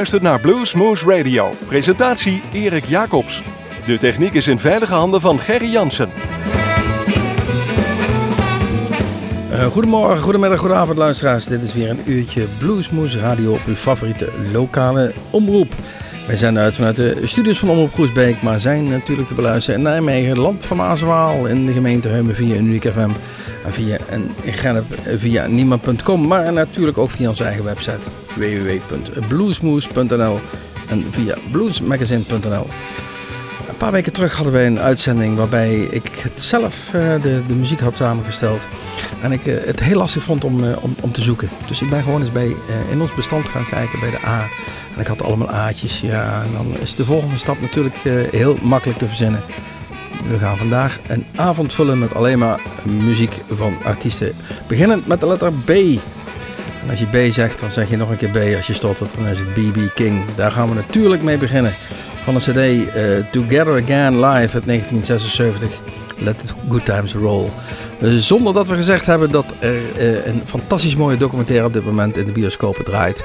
Luistert naar Bluesmoose Radio. Presentatie Erik Jacobs. De techniek is in veilige handen van Gerry Jansen. Uh, goedemorgen, goedemiddag, goedenavond luisteraars. Dit is weer een uurtje Bluesmoose Radio op uw favoriete lokale omroep. Wij zijn uit vanuit de studios van Omroep Groesbeek, maar zijn natuurlijk te beluisteren in Nijmegen, land van Maaswaal, in de gemeente Heumen via Unique FM via, en Gennep via niemand.com, maar natuurlijk ook via onze eigen website www.bluesmoose.nl en via bluesmagazine.nl. Een paar weken terug hadden wij een uitzending waarbij ik het zelf uh, de, de muziek had samengesteld. En ik uh, het heel lastig vond om, uh, om, om te zoeken. Dus ik ben gewoon eens bij, in ons bestand gaan kijken bij de A. En ik had allemaal A'tjes. Ja, en dan is de volgende stap natuurlijk heel makkelijk te verzinnen. We gaan vandaag een avond vullen met alleen maar muziek van artiesten. Beginnend met de letter B. En als je B zegt, dan zeg je nog een keer B als je stottert. Dan is het BB King. Daar gaan we natuurlijk mee beginnen. Van de CD uh, Together Again Live uit 1976. Let the Good Times Roll. Uh, zonder dat we gezegd hebben dat er uh, een fantastisch mooie documentaire op dit moment in de bioscopen draait.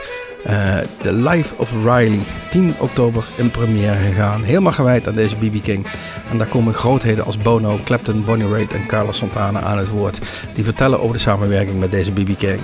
The Life of Riley. 10 oktober in première gegaan. Helemaal gewijd aan deze BB King. En daar komen grootheden als Bono, Clapton, Bonnie Raitt en Carlos Santana aan het woord. Die vertellen over de samenwerking met deze BB King.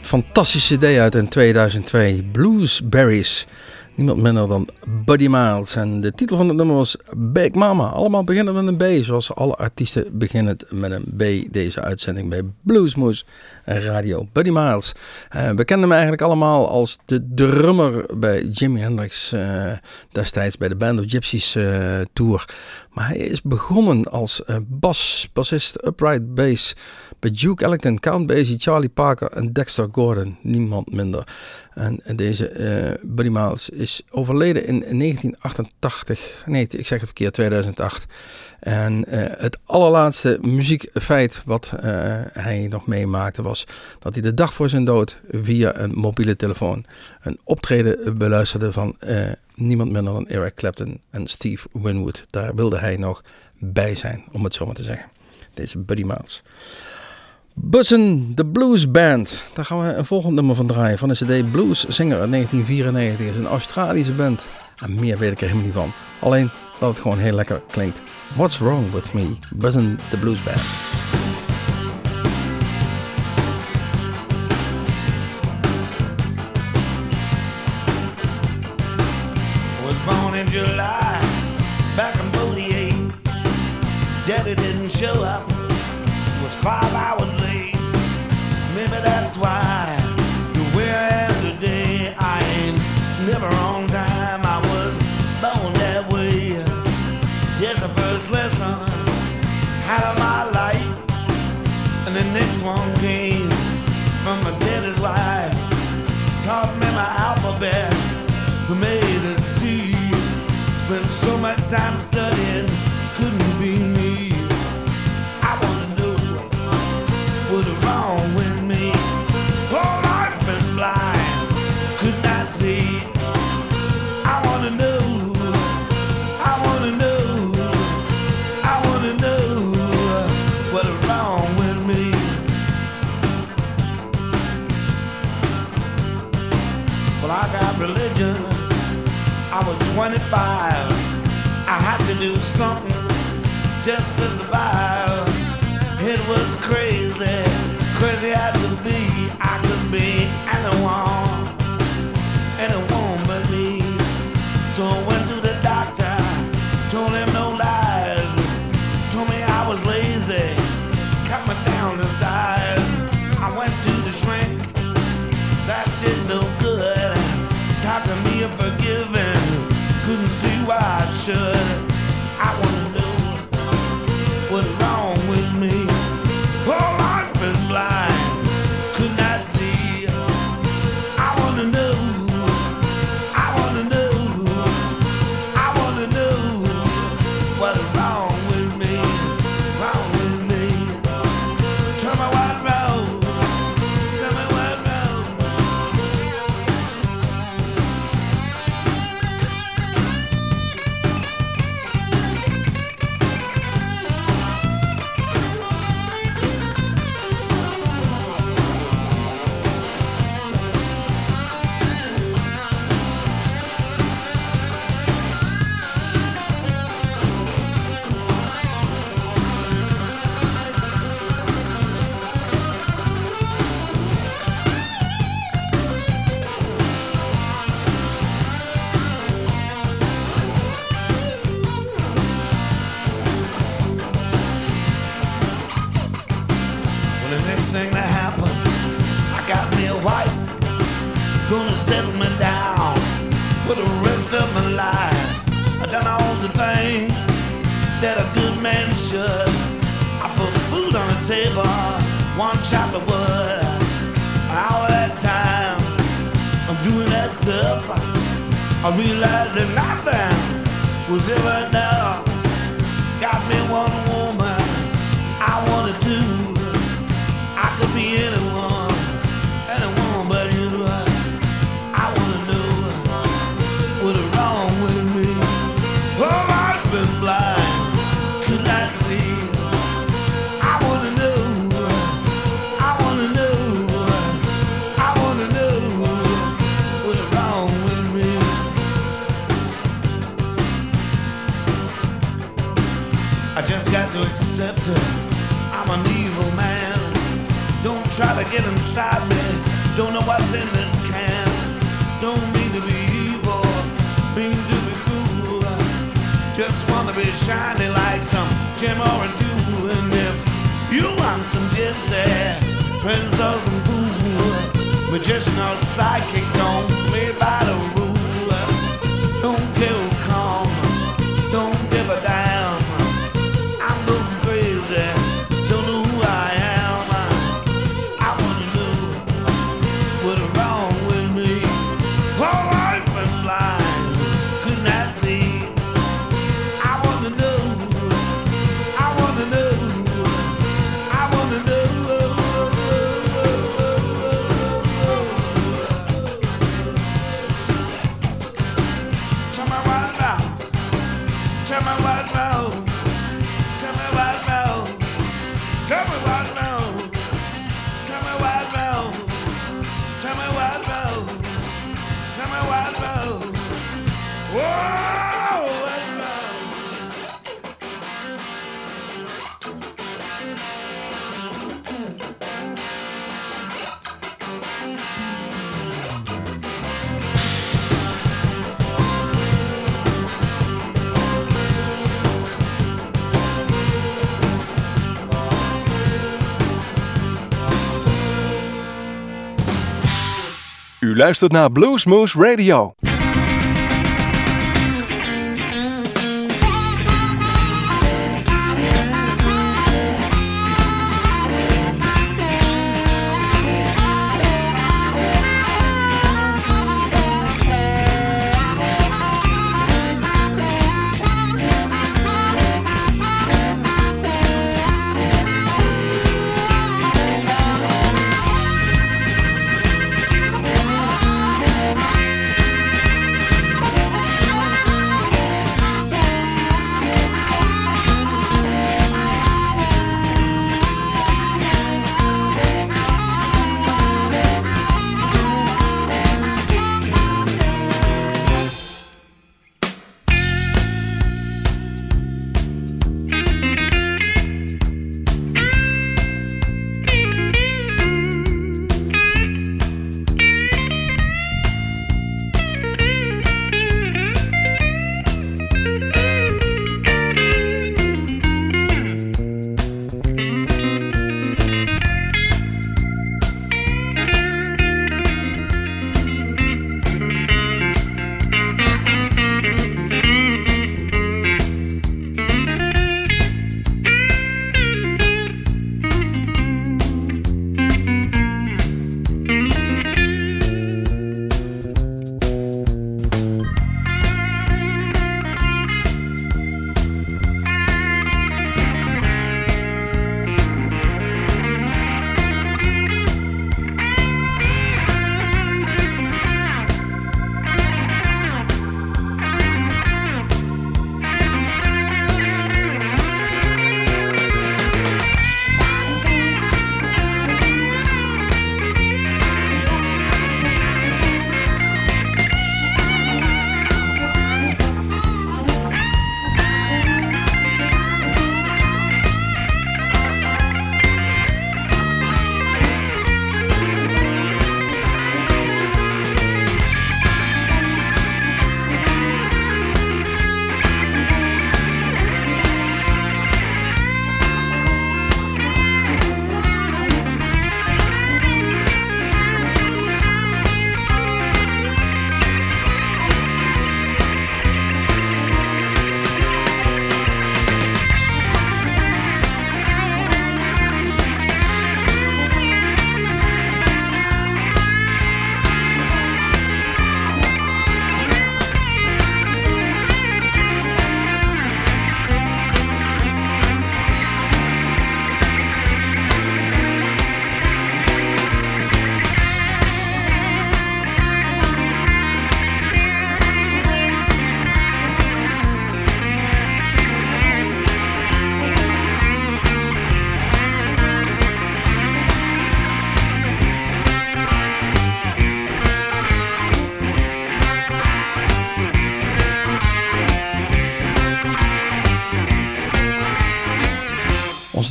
Fantastische CD uit in 2002, Bluesberries. Niemand minder dan Buddy Miles. En de titel van het nummer was Big Mama. Allemaal beginnen met een B, zoals alle artiesten beginnen met een B. Deze uitzending bij Bluesmoes Radio. Buddy Miles. Uh, we kennen hem eigenlijk allemaal als de drummer bij Jimi Hendrix uh, destijds bij de Band of Gypsies uh, tour. Maar hij is begonnen als bas, bassist, upright bass bij Duke Ellington, Count Basie, Charlie Parker en Dexter Gordon. Niemand minder. En, deze Buddy Miles is overleden in 1988. Nee, ik zeg het verkeerd, 2008. En het allerlaatste muziekfeit wat hij nog meemaakte was dat hij de dag voor zijn dood via een mobiele telefoon een optreden beluisterde van niemand minder dan Eric Clapton en Steve Winwood. Daar wilde hij nog bij zijn, om het zo maar te zeggen. Deze Buddy Miles. Bussen, de Blues Band. Daar gaan we een volgend nummer van draaien. Van de CD Blues Singer uit 1994. Het is een Australische band. En meer weet ik er helemaal niet van. Alleen dat het gewoon heel lekker klinkt. What's Wrong With Me? Bussen, the Blues Band. In 48. Daddy didn't show up, was time studying, couldn't be me. I wanna know what's wrong with me. Oh, I've been blind, could not see. I wanna know, I wanna know, I wanna know what's wrong with me. Well, I got religion. I was 25. I had to do something just to survive. It was crazy, crazy as could be. I could be anyone, anyone my life. I done all the things that a good man should. I put food on the table, one chop of wood. All that time, I'm doing that stuff. I realized that nothing was ever enough. Got me one woman, I wanted two. I could be anyone, inside me. Don't know what's in this can. Don't mean to be evil, mean to be cruel. Just wanna be shiny like some gem or a jewel. And if you want some gypsy, prince or some fool, magician or psychic, don't play by the U luistert naar Bluesmoose Radio.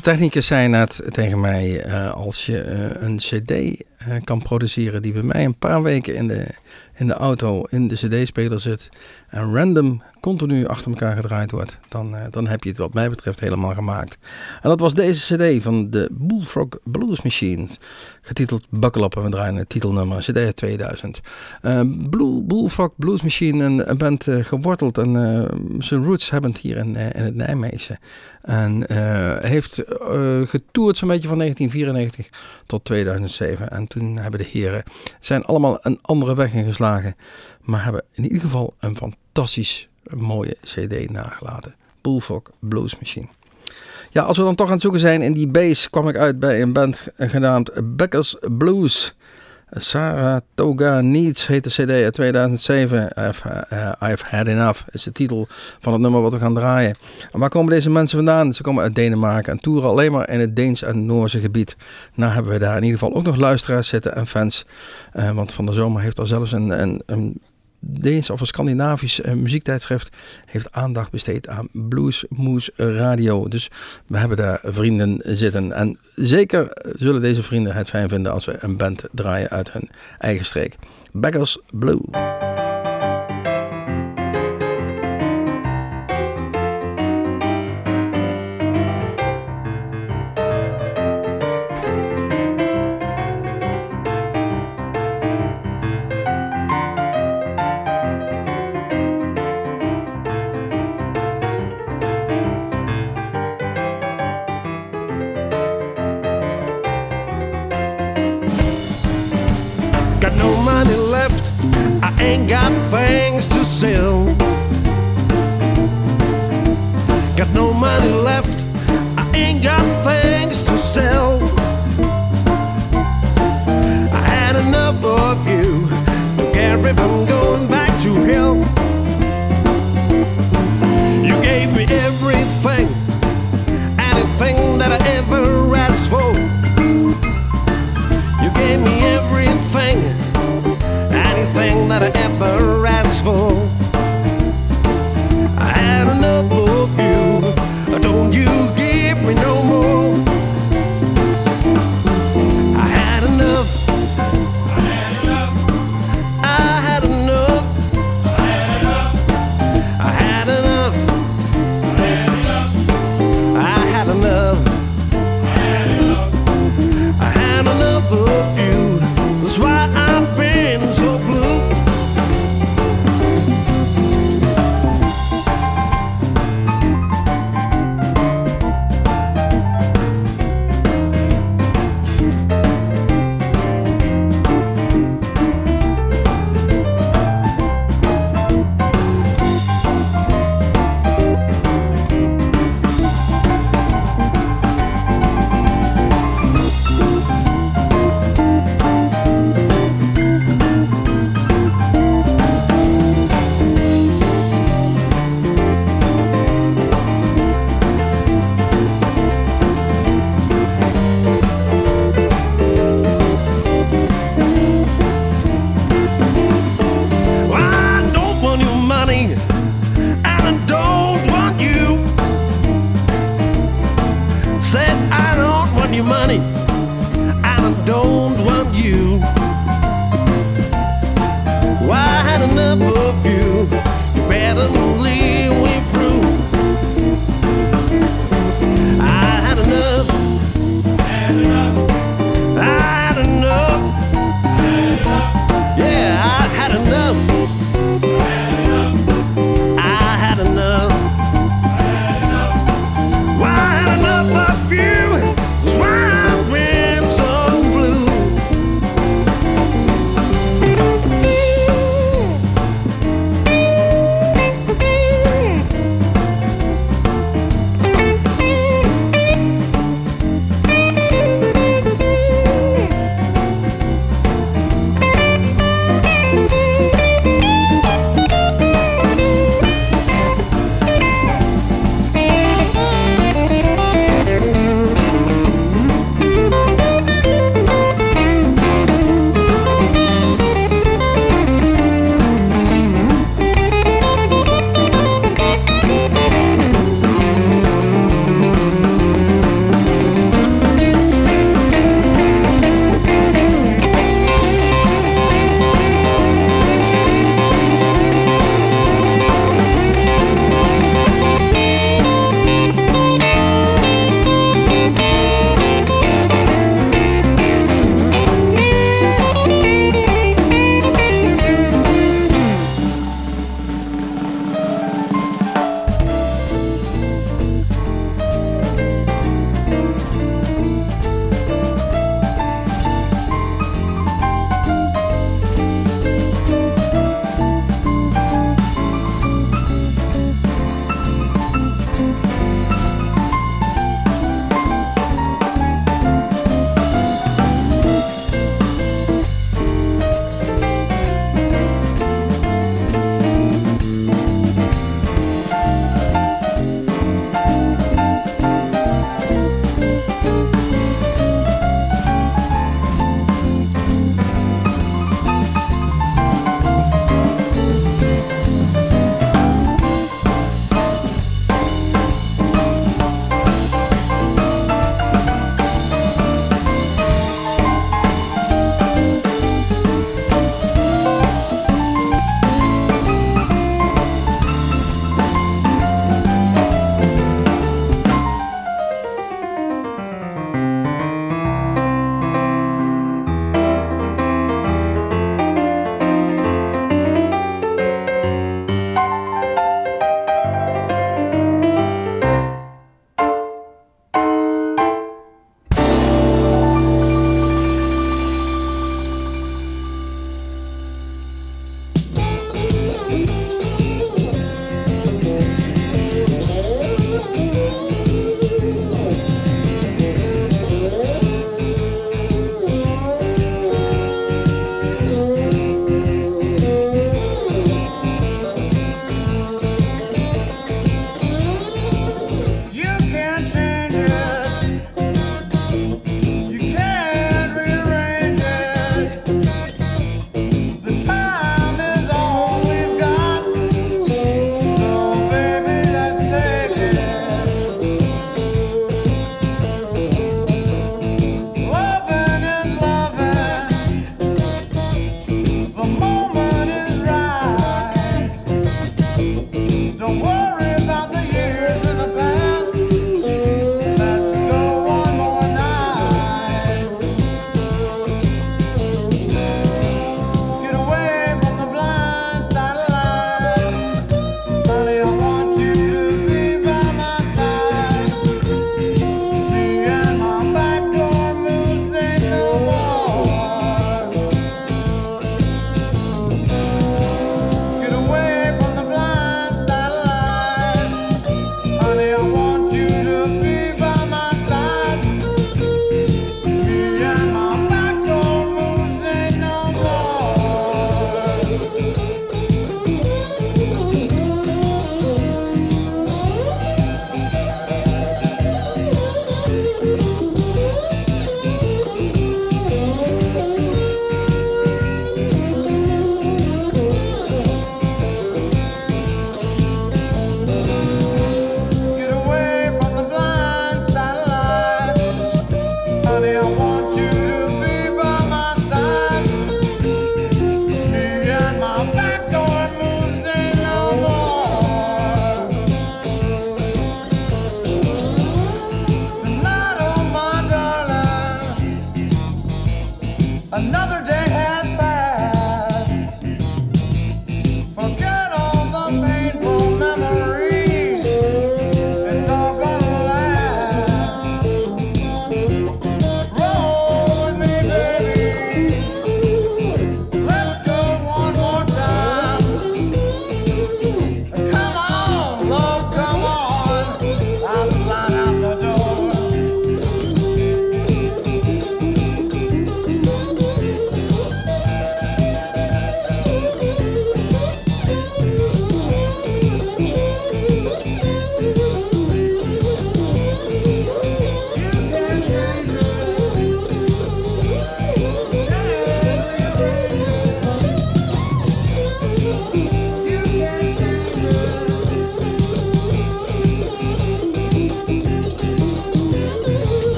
Onze technicus zei net tegen mij, uh, als je uh, een cd uh, kan produceren die bij mij een paar weken in de, in de auto in de cd-speler zit en random continu achter elkaar gedraaid wordt, dan, dan heb je het wat mij betreft helemaal gemaakt. En dat was deze cd van de Bullfrog Blues Machines, getiteld Buckle Up en we draaien het titelnummer, cd 2000. Blue, Bullfrog Blues Machine, een, een band geworteld en zijn roots hebben het hier in, in het Nijmeegse. En heeft uh, getoerd zo'n beetje van 1994 tot 2007. En toen hebben de heren zijn allemaal een andere weg ingeslagen. Maar hebben in ieder geval een fantastisch mooie cd nagelaten. Bullfrog Blues Machine. Ja, als we dan toch aan het zoeken zijn in die bass, kwam ik uit bij een band genaamd Becker's Blues. Saratoga Needs heet de CD uit 2007. I've, uh, I've, Had Enough is de titel van het nummer wat we gaan draaien. En waar komen deze mensen vandaan? Ze komen uit Denemarken en toeren alleen maar in het Deens en Noorse gebied. Nou hebben we daar in ieder geval ook nog luisteraars zitten en fans. Uh, want van de zomer heeft er zelfs een, een, een Deens of een Scandinavisch uh, muziektijdschrift heeft aandacht besteed aan Blues Moose Radio. Dus we hebben daar vrienden zitten. En zeker zullen deze vrienden het fijn vinden als we een band draaien uit hun eigen streek. Beggars Blue. Ain't got things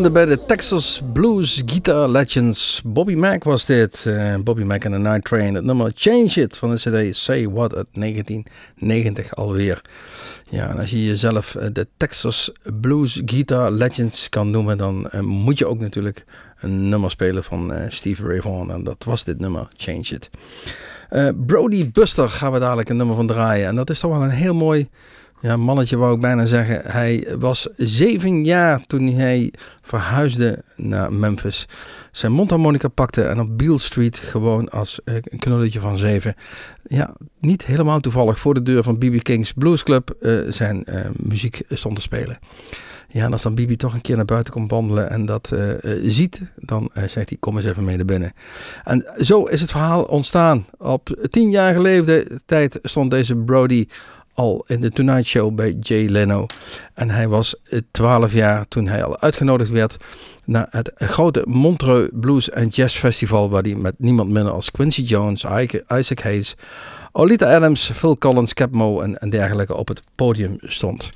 Bij de Texas Blues Guitar Legends. Bobby Mac was dit. Uh, Bobby Mac en the Night Train. Het nummer Change It van de CD Say What uit 1990 alweer. Ja, en als je jezelf eh, de Texas Blues Guitar Legends kan noemen, dan uh, moet je ook natuurlijk een nummer spelen van uh, Steve Ray Vaughan. En dat was dit nummer, Change It. Brody Buster gaan we dadelijk een nummer van draaien. En dat is toch wel een heel mooi ja, mannetje wou ik bijna zeggen. Hij was zeven jaar toen hij verhuisde naar Memphis. Zijn mondharmonica pakte en op Beale Street gewoon als een knulletje van zeven. Ja, niet helemaal toevallig voor de deur van BB King's Blues Club uh, zijn uh, muziek stond te spelen. Ja, en als dan Bibi toch een keer naar buiten komt wandelen en dat ziet, dan uh, zegt hij: Kom eens even mee naar binnen. En zo is het verhaal ontstaan. Op tien jaar geleden tijd stond deze Brody al in de Tonight Show bij Jay Leno. En hij was 12 jaar toen hij al uitgenodigd werd naar het grote Montreux Blues and Jazz Festival, waar hij met niemand minder als Quincy Jones, Isaac Hayes, Olita Adams, Phil Collins, Capmo en dergelijke op het podium stond.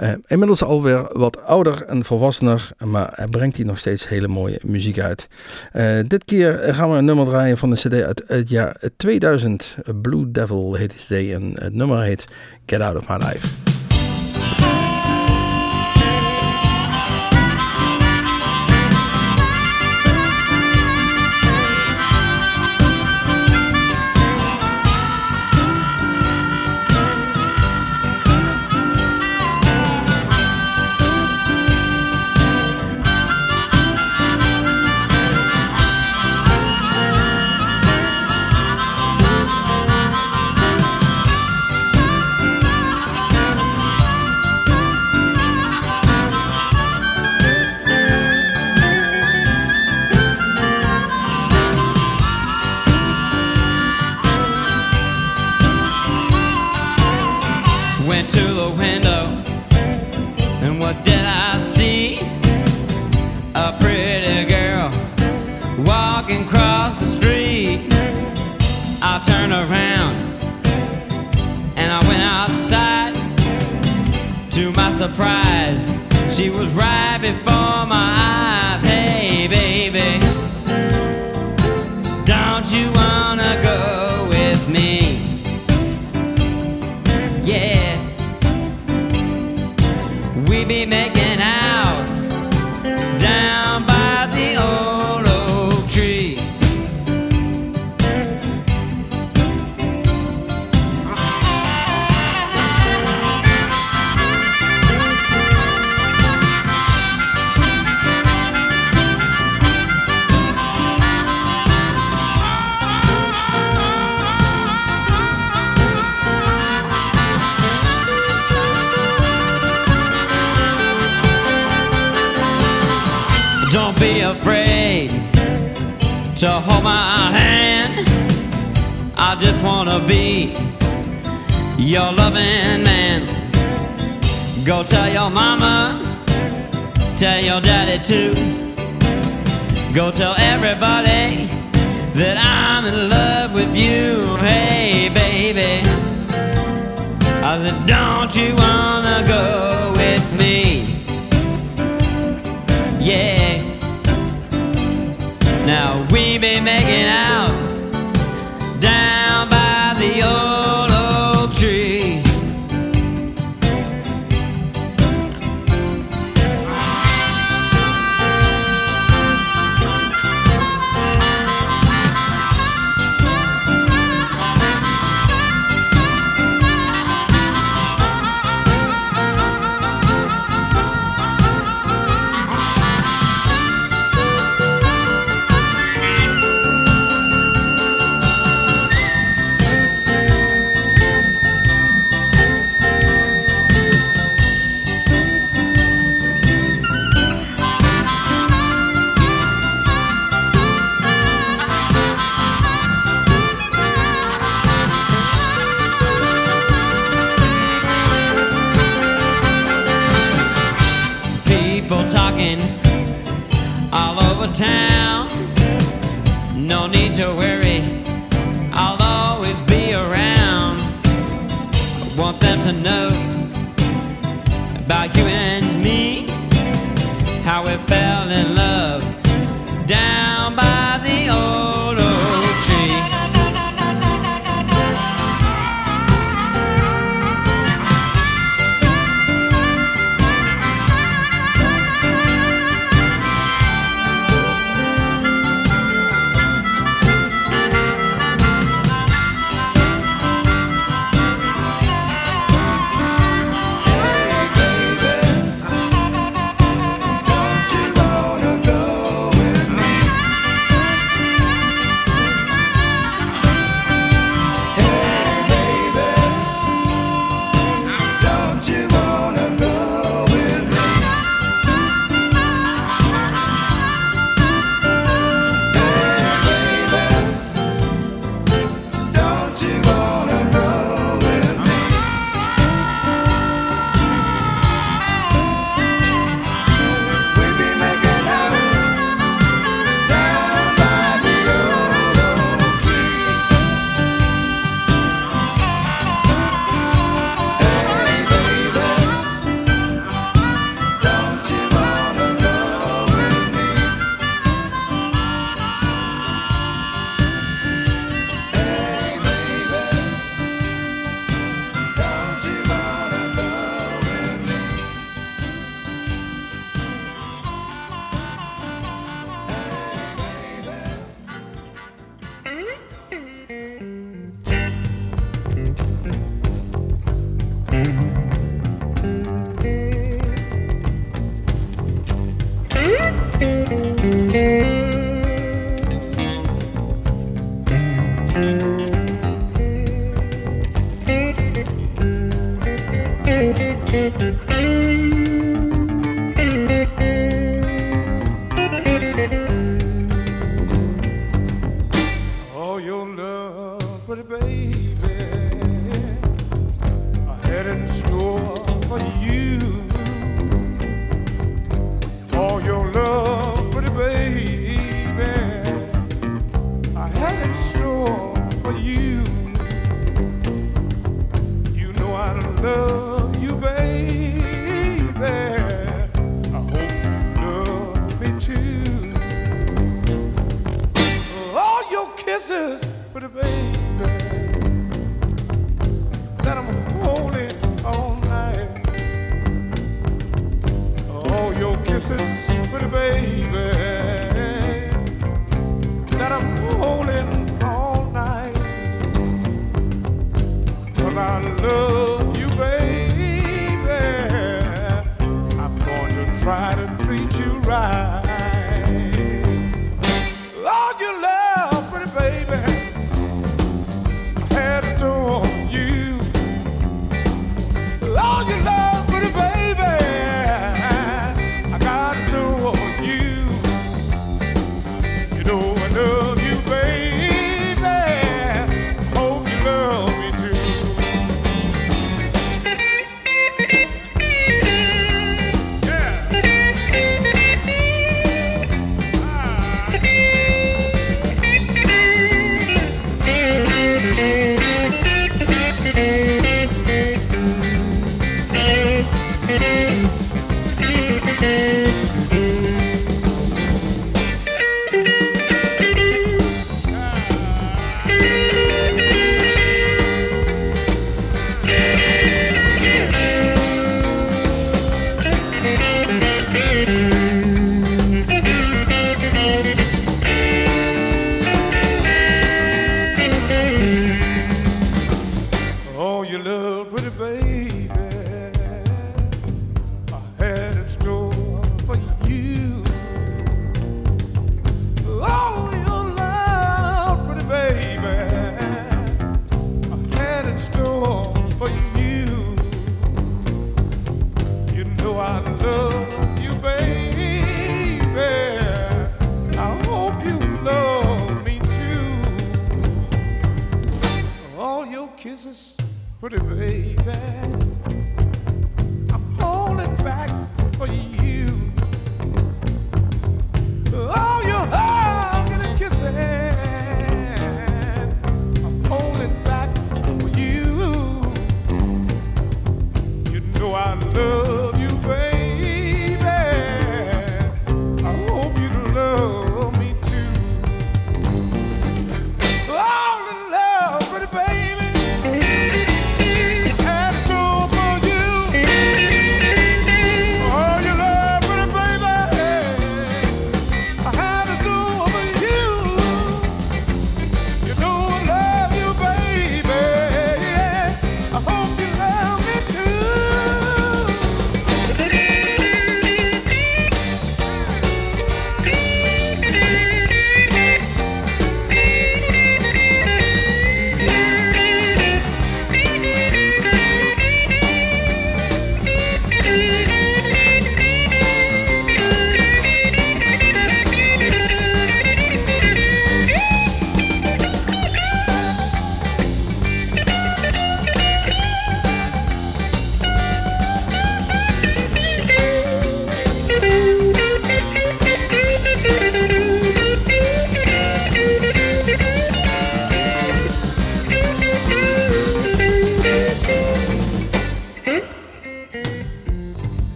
Uh, inmiddels alweer wat ouder en volwassener, maar hij brengt hier nog steeds hele mooie muziek uit. Uh, dit keer gaan we een nummer draaien van de CD uit het jaar 2000. Blue Devil heet de CD en het nummer heet Get Out of My Life. Surprise. She was right before my eyes. Hey, baby, be your loving man. Go tell your mama, tell your daddy too. Go tell everybody that I'm in love with you. Hey, baby. I said, don't you wanna go with me? Yeah. Now we be making out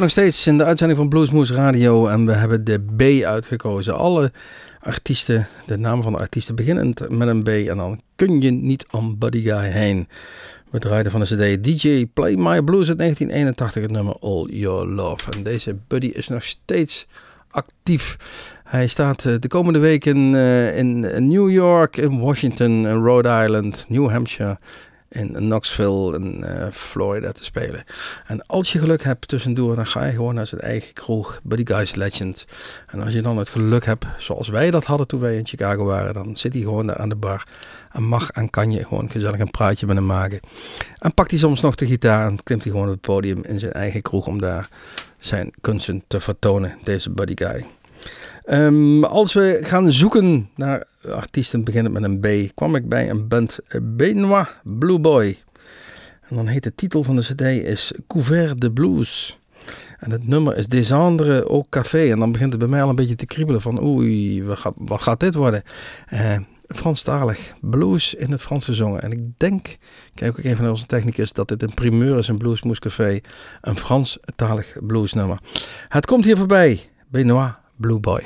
nog steeds in de uitzending van Bluesmoose Radio en we hebben de B uitgekozen. Alle artiesten, de namen van de artiesten beginnend met een B en dan kun je niet om Buddy Guy heen. We draaiden van de CD DJ Play My Blues uit 1981 het nummer All Your Love. En deze Buddy is nog steeds actief. Hij staat eh, de komende weken eh, in New York, in Washington, in Rhode Island, New Hampshire, in Knoxville in eh, Florida te spelen. En als je geluk hebt tussendoor, dan ga je gewoon naar zijn eigen kroeg, Buddy Guy's Legend. En als je dan het geluk hebt, zoals wij dat hadden toen wij in Chicago waren, dan zit hij gewoon daar aan de bar. En mag en kan je gewoon gezellig een praatje met hem maken. En pakt hij soms nog de gitaar en klimt hij gewoon op het podium in zijn eigen kroeg om daar zijn kunsten te vertonen, deze Buddy Guy. Ehm, als we gaan zoeken naar artiesten beginnend met een B, kwam ik bij een band Benoit Blue Boy. En dan heet de titel van de cd is Couvert de Blues. En het nummer is Descendre au Café. En dan begint het bij mij al een beetje te kriebelen van oei, wat gaat, wat gaat dit worden? Eh, Franstalig, blues in het Frans gezongen. En ik denk, kijk ook even naar onze technicus, dat dit een primeur is in Bluesmoes Café. Een Franstalig bluesnummer. Het komt hier voorbij, Benoit Blue Boy.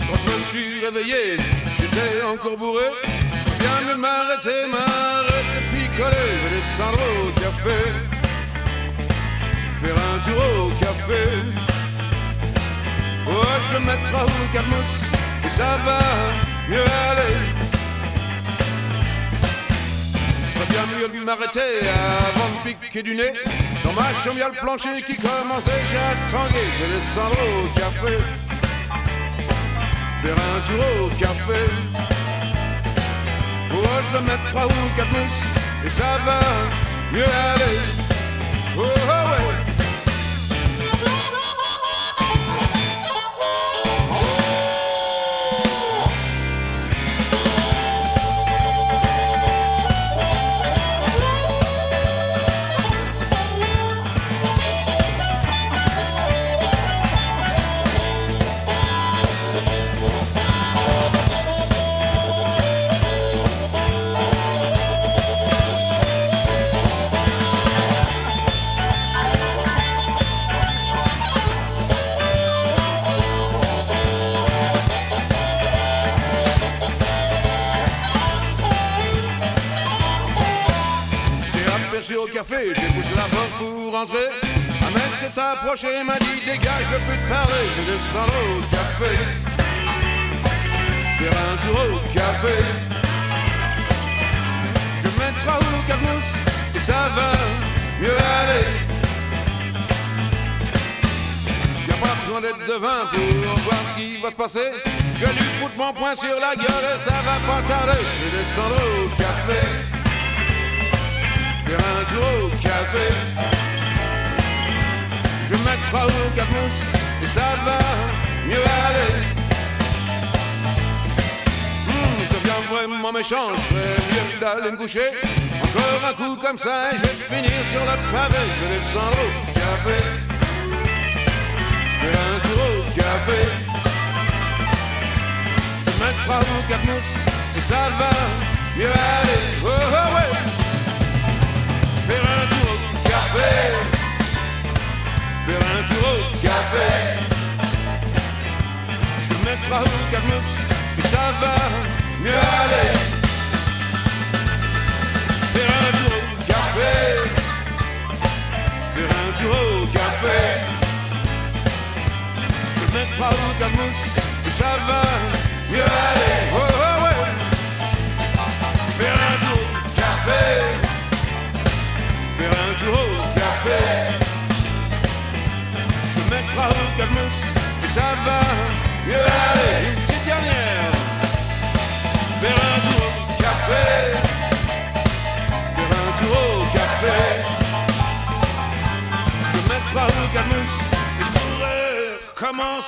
Quand je me suis réveillé, j'étais encore bourré. Bien mieux de m'arrêter, m'arrêter, picoler. Je descendre au café, faire un tour au café. Oh, je vais mettre à ou calmos, et ça va mieux aller. Je ferais bien mieux m'arrêter avant de piquer du nez. Dans ma chambre, y a le plancher qui commence déjà à tanguer. Je descendre au café faire un tour au café. Oh, je vais mettre trois ou quatre mousses et ça va mieux aller. Oh, oh ouais. Et m'a dit Dégage, je peux te parler. Je descends au café, faire un tour au café. Je mettrai au carmousse et ça va mieux aller. Y a pas besoin d'être devin pour voir ce qui va se passer. Je lui foutre mon poing sur la gueule et ça va pas tarder. Je descendre au café, faire un tour au café. Je mettrai au carmousse et ça va mieux aller. Hmm, je deviens vraiment méchant, je mieux d'aller me coucher. Encore un coup comme ça et je vais finir sur le pavé. Je descendre au café, faire un tour au café. Je mettrai au carmousse et ça va mieux aller. Oh, oh, ouais. Faire un tour au café faire un tour au café. Je vais mettre à et ça va mieux aller.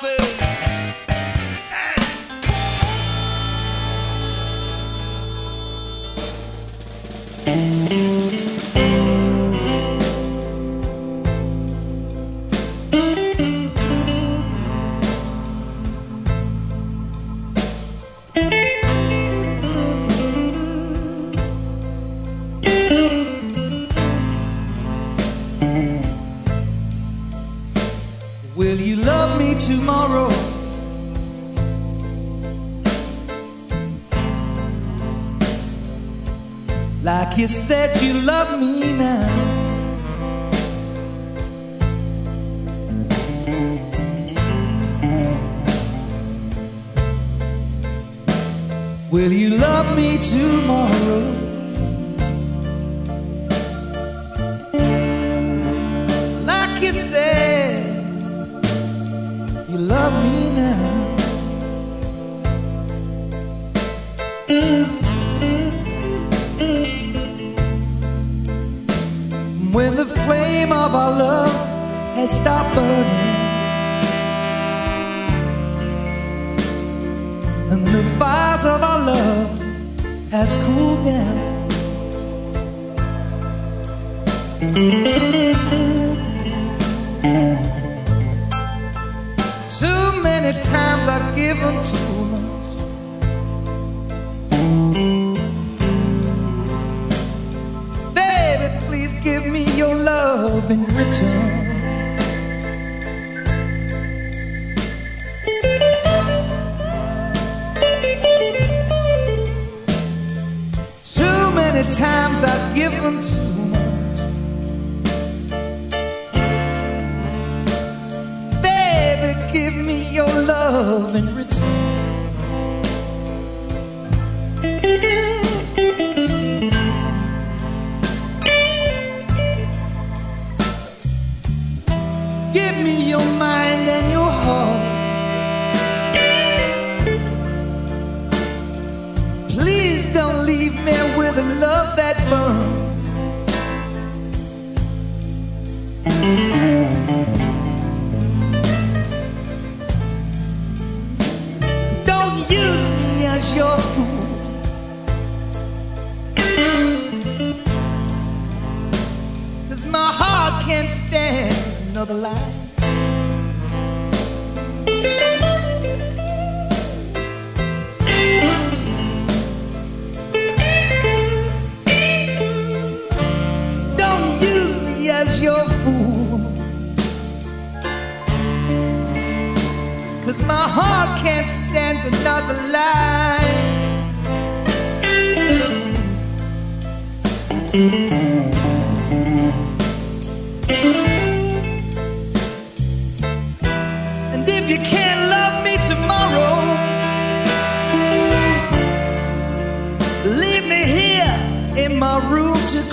houses. Hey. You said you love me and the fires of our love has cooled down. Too many times I've given too much. Baby, please give me your love in return. Many times I've given too much. Baby, give me your love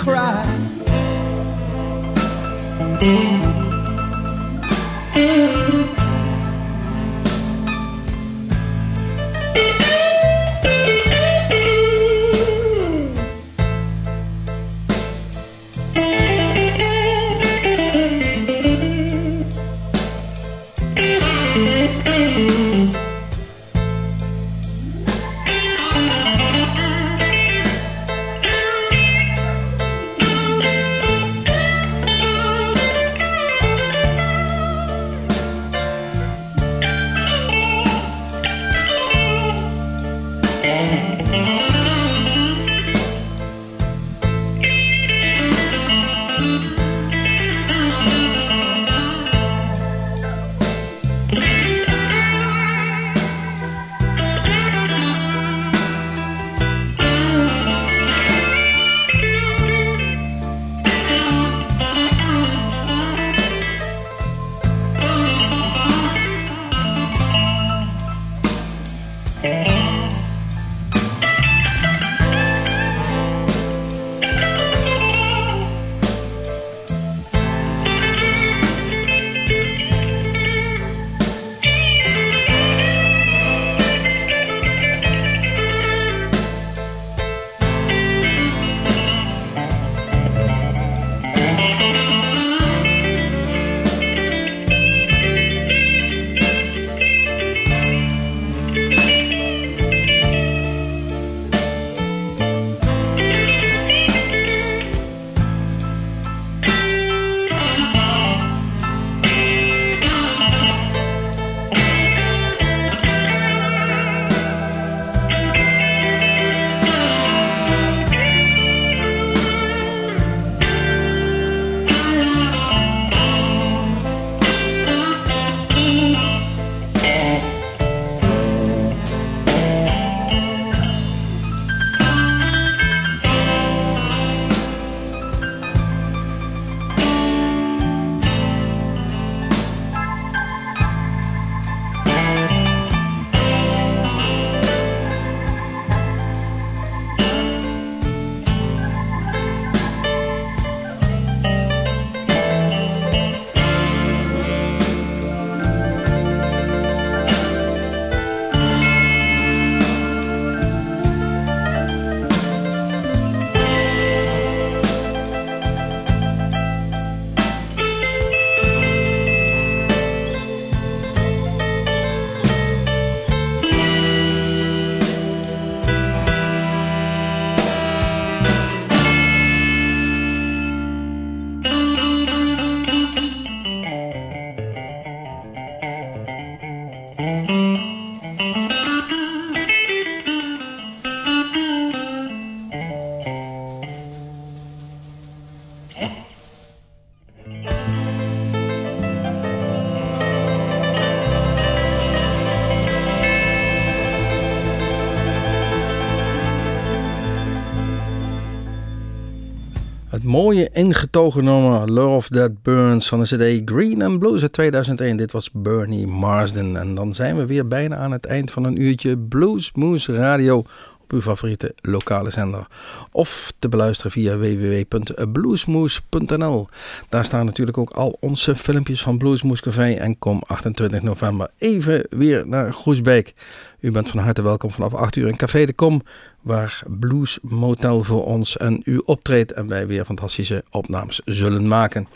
cry. Mooie ingetogen nummer Love That Burns van de CD Green and Blues uit 2001. Dit was Bernie Marsden. En dan zijn we weer bijna aan het eind van een uurtje Blues Moose Radio op uw favoriete lokale zender. Of te beluisteren via www.bluesmoose.nl. Daar staan natuurlijk ook al onze filmpjes van Bluesmoose Café. En kom 28 november even weer naar Groesbeek. U bent van harte welkom vanaf 8 uur in Café de Kom waar Blues Motel voor ons en u optreedt en wij weer fantastische opnames zullen maken.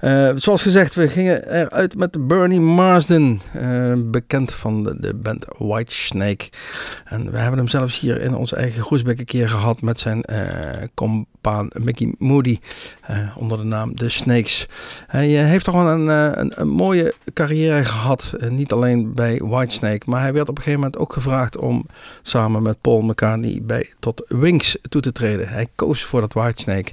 Uh, zoals gezegd, we gingen eruit met Bernie Marsden, uh, bekend van de, de, band White Snake. En we hebben hem zelfs hier in ons eigen Groesbeek een keer gehad met zijn uh, compaan Mickey Moody onder de naam The Snakes. Hij heeft toch wel een, een, een, mooie carrière gehad, niet alleen bij White Snake, maar hij werd op een gegeven moment ook gevraagd om samen met Paul McCartney bij tot Wings toe te treden. Hij koos voor dat Whitesnake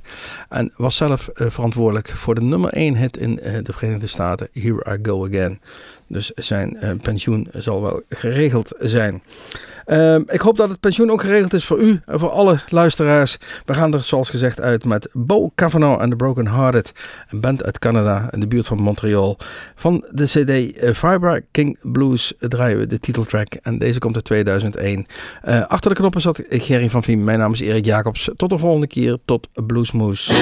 en was zelf uh, verantwoordelijk voor de nummer 1 hit in uh, de Verenigde Staten, Here I Go Again. Dus zijn uh, pensioen zal wel geregeld zijn. Uh, ik hoop dat het pensioen ook geregeld is voor u en voor alle luisteraars. We gaan er zoals gezegd uit met Bo Cavanaugh and the Broken Hearted. Een band uit Canada in de buurt van Montreal. Van de cd uh, Vibra King Blues draaien we de titeltrack. En deze komt uit 2001. Uh, achter de knoppen zat Gerry van Viem. Mijn naam is Erik Jacobs. Tot de volgende keer. Tot Bluesmoes.